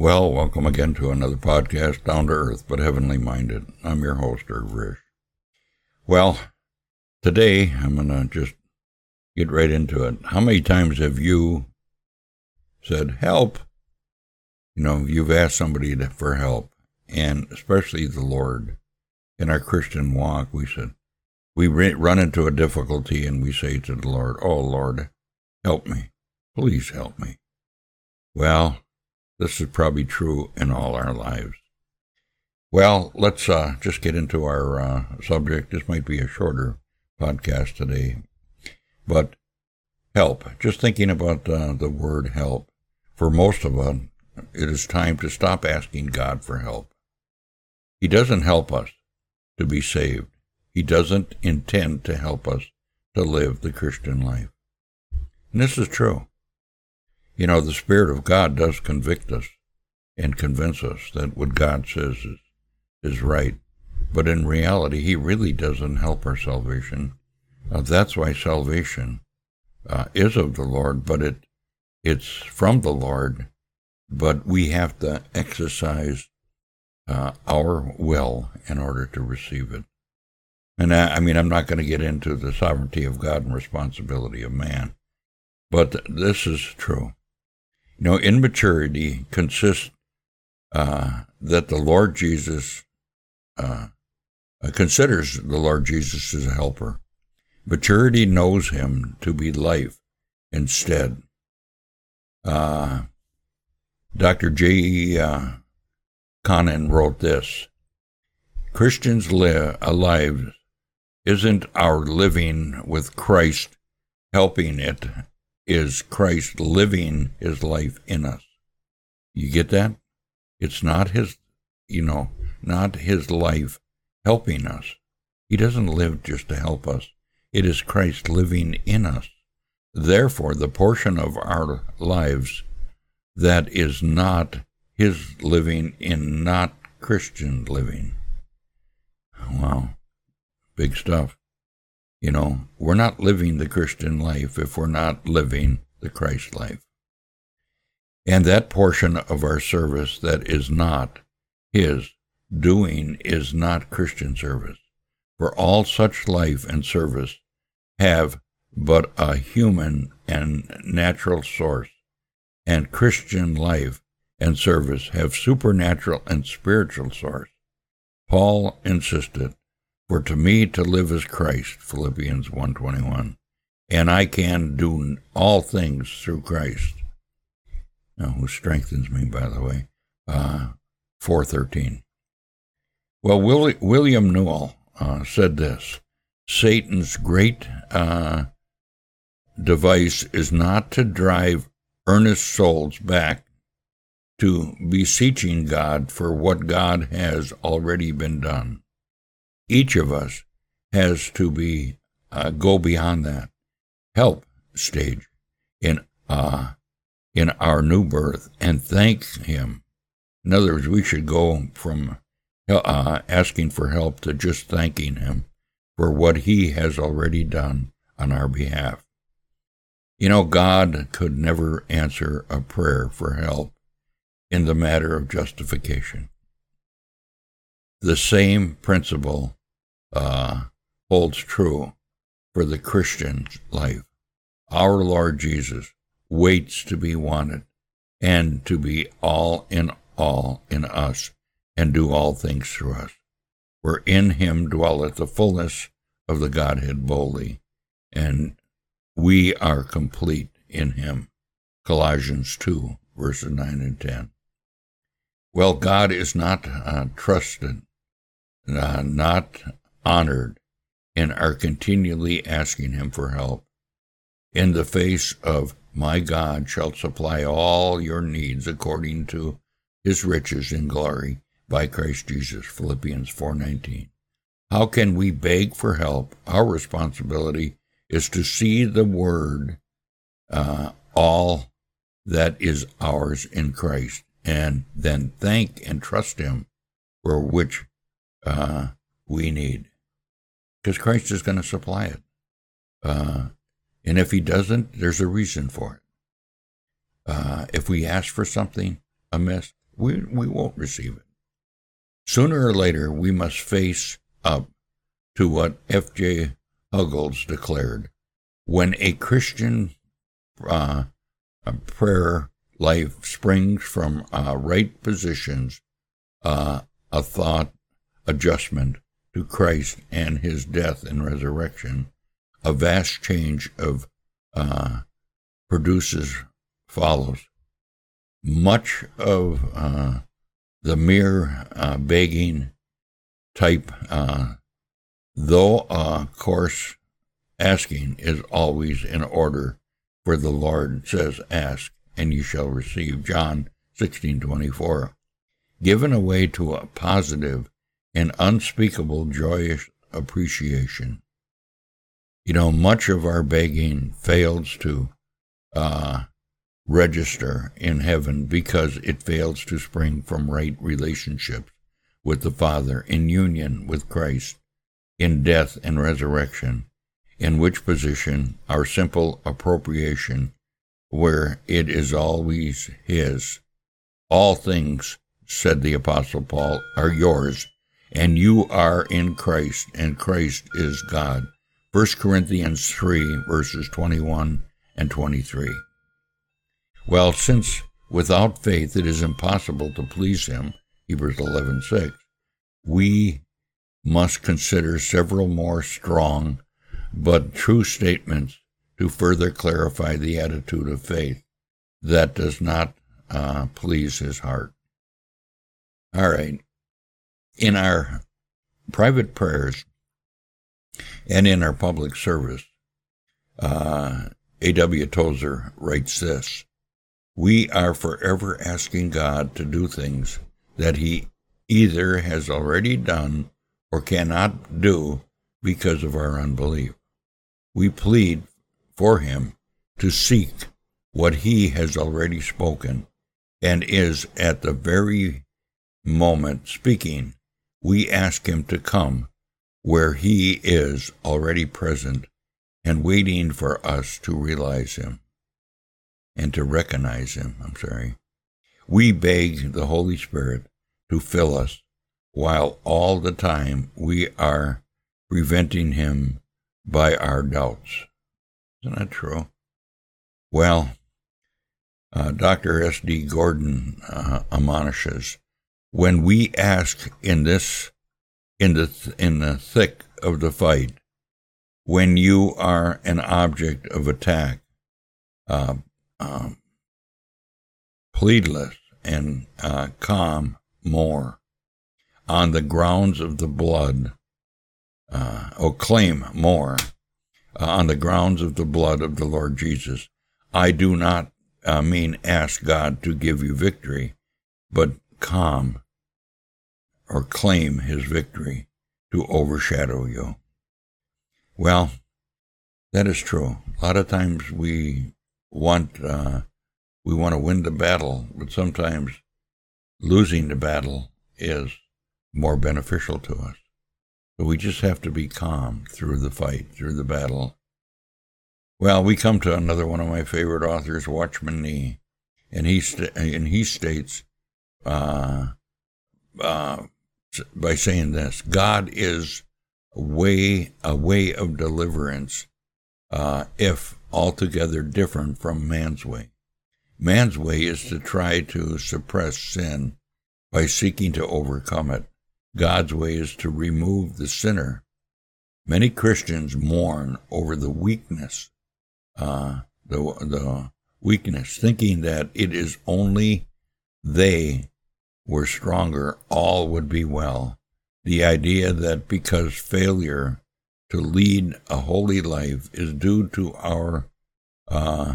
Well, welcome again to another podcast, Down to Earth but Heavenly Minded. I'm your host, Irv. Well, today I'm going to just get right into it. How many times have you said, help? You know, you've asked somebody to, for help, and especially the Lord. In our Christian walk, we said, we run into a difficulty and we say to the Lord, Oh Lord, help me. Please help me. Well, this is probably true in all our lives. Well, let's uh, just get into our uh, subject. This might be a shorter podcast today, but help. Just thinking about uh, the word help. For most of us, it is time to stop asking God for help. He doesn't help us to be saved. He doesn't intend to help us to live the Christian life. And this is true. You know, the Spirit of God does convict us and convince us that what God says is, is right. But in reality, He really doesn't help our salvation. Uh, that's why salvation uh, is of the Lord, but it it's from the Lord. But we have to exercise uh, our will in order to receive it. And I, I mean, I'm not going to get into the sovereignty of God and responsibility of man, but this is true. You know, immaturity consists uh, that the Lord Jesus uh, uh, considers the Lord Jesus as a helper. Maturity knows him to be life instead. Uh, Dr. J. Uh, Connon wrote this Christians live alive isn't our living with Christ helping it is Christ living his life in us. You get that? It's not his, you know, not his life helping us. He doesn't live just to help us. It is Christ living in us. Therefore, the portion of our lives that is not his living in not Christian living. Wow. Big stuff. You know, we're not living the Christian life if we're not living the Christ life. And that portion of our service that is not His doing is not Christian service. For all such life and service have but a human and natural source, and Christian life and service have supernatural and spiritual source. Paul insisted for to me to live is Christ, Philippians 1.21, and I can do all things through Christ, now, who strengthens me, by the way, uh, 4.13. Well, Will, William Newell uh, said this, Satan's great uh, device is not to drive earnest souls back to beseeching God for what God has already been done each of us has to be uh, go beyond that help stage in uh, in our new birth and thank Him. In other words, we should go from uh, asking for help to just thanking Him for what He has already done on our behalf. You know, God could never answer a prayer for help in the matter of justification. The same principle uh, holds true for the Christian life. Our Lord Jesus waits to be wanted and to be all in all in us and do all things through us. For in him dwelleth the fullness of the Godhead bodily, and we are complete in him. Colossians 2, verses 9 and 10. Well, God is not uh, trusted, uh, not honored and are continually asking Him for help. In the face of my God shall supply all your needs according to his riches in glory by Christ Jesus Philippians 4:19 How can we beg for help? Our responsibility is to see the word uh, all that is ours in Christ and then thank and trust him for which uh, we need because Christ is going to supply it. Uh, and if he doesn't, there's a reason for it. Uh, if we ask for something amiss, we, we won't receive it. Sooner or later, we must face up to what F.J. Huegel declared. When a Christian uh, a prayer life springs from uh, right positions, uh, a thought adjustment to Christ and his death and resurrection, a vast change of uh, produces follows. Much of uh, the mere uh, begging type, uh, though of course asking is always in order, for the Lord says, "Ask and you shall receive." John sixteen twenty four, given away to a positive and unspeakable joyous appreciation. You know, much of our begging fails to uh, register in heaven because it fails to spring from right relationships with the Father in union with Christ in death and resurrection, in which position our simple appropriation, where it is always His, all things, said the Apostle Paul, are yours, and you are in Christ, and Christ is God. 1 Corinthians 3, verses 21 and 23. Well, since without faith it is impossible to please him, Hebrews 11:6, we must consider several more strong but true statements to further clarify the attitude of faith that does not uh, please his heart. All right. In our private prayers and in our public service, uh, A.W. Tozer writes this We are forever asking God to do things that He either has already done or cannot do because of our unbelief. We plead for Him to seek what He has already spoken and is at the very moment speaking. We ask Him to come where He is already present and waiting for us to realize Him and to recognize Him. I'm sorry. We beg the Holy Spirit to fill us while all the time we are preventing Him by our doubts. Isn't that true? Well, uh, Dr. S.D. Gordon uh, admonishes when we ask in this in the in the thick of the fight when you are an object of attack, uh, um, pleadless and uh, calm more on the grounds of the blood, uh, or claim more uh, on the grounds of the blood of the Lord Jesus. I do not uh, mean ask God to give you victory, but calm or claim his victory to overshadow you. Well, that is true. A lot of times we want uh, we want to win the battle, but sometimes losing the battle is more beneficial to us. So we just have to be calm through the fight, through the battle. Well, we come to another one of my favorite authors, Watchman Nee, and he st- and he states uh, uh, by saying this: God is a way, a way of deliverance, uh, if altogether different from man's way. Man's way is to try to suppress sin by seeking to overcome it. God's way is to remove the sinner. Many Christians mourn over the weakness, uh, the, the weakness, thinking that it is only they were stronger, all would be well the idea that because failure to lead a holy life is due to our, uh,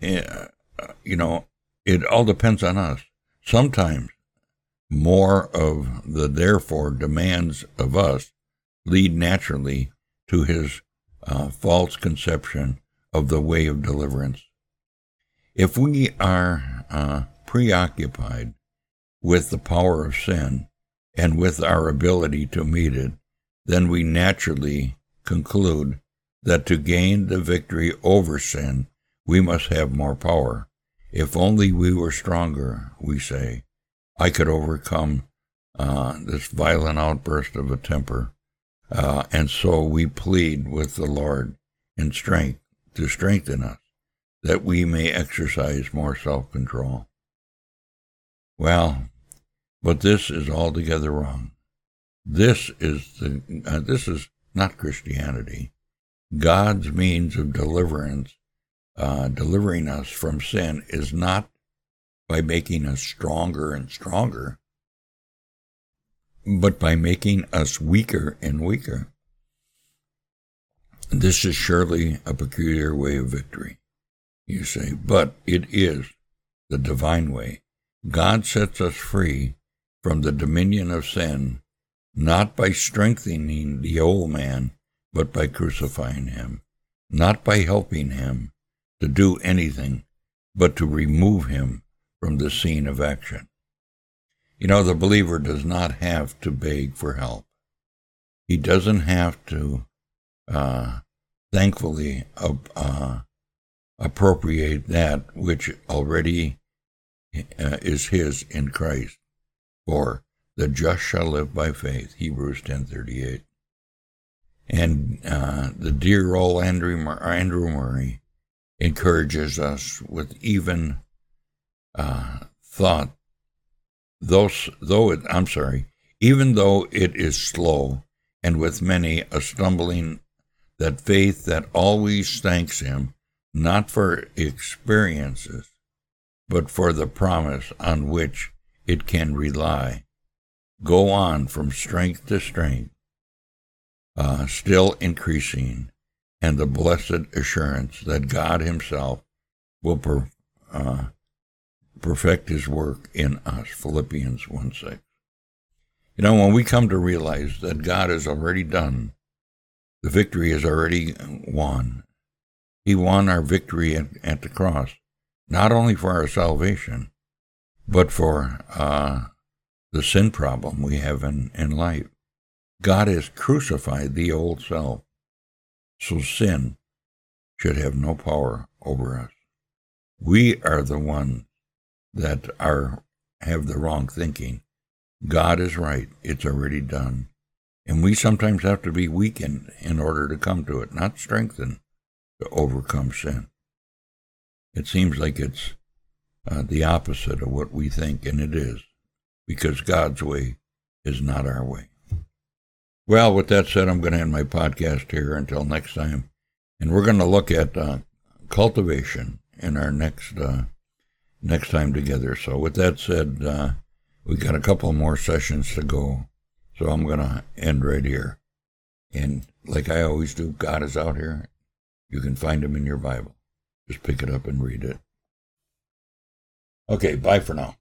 eh, you know, it all depends on us. Sometimes more of the therefore demands of us lead naturally to his uh, false conception of the way of deliverance. If we are uh, preoccupied with the power of sin, and with our ability to meet it, then we naturally conclude that to gain the victory over sin, we must have more power. If only we were stronger, we say, I could overcome uh, this violent outburst of a temper. Uh, and so we plead with the Lord in strength to strengthen us, that we may exercise more self control. Well, but this is altogether wrong. This is the uh, this is not Christianity. God's means of deliverance, uh, delivering us from sin, is not by making us stronger and stronger, but by making us weaker and weaker. This is surely a peculiar way of victory, you say, but it is the divine way. God sets us free from the dominion of sin, not by strengthening the old man, but by crucifying him, not by helping him to do anything, but to remove him from the scene of action. You know, the believer does not have to beg for help. He doesn't have to, uh, thankfully, uh, appropriate that which already uh, is his in Christ. For the just shall live by faith, Hebrews 10.38. And uh, the dear old Andrew, Andrew Murray encourages us with even uh, thought though, though it, I'm sorry, even though it is slow, and with many a stumbling, that faith that always thanks Him, not for experiences, but for the promise on which it can rely, go on from strength to strength, uh, still increasing, and the blessed assurance that God Himself will per, uh, perfect his work in us. Philippians 1 6. You know, when we come to realize that God has already done, the victory is already won. He won our victory at, at the cross, not only for our salvation, but for uh, the sin problem we have in, in life. God has crucified the old self, so sin should have no power over us. We are the ones that are have the wrong thinking. God is right. It's already done. And we sometimes have to be weakened in order to come to it, not strengthened to overcome sin. It seems like it's uh, the opposite of what we think, and it is, because God's way is not our way. Well, with that said, I'm going to end my podcast here until next time. And we're going to look at uh, cultivation in our next uh, next time together. So, with that said, uh, we got a couple more sessions to go. So, I'm going to end right here. And like I always do, God is out here. You can find him in your Bible. Just pick it up and read it. Okay, bye for now.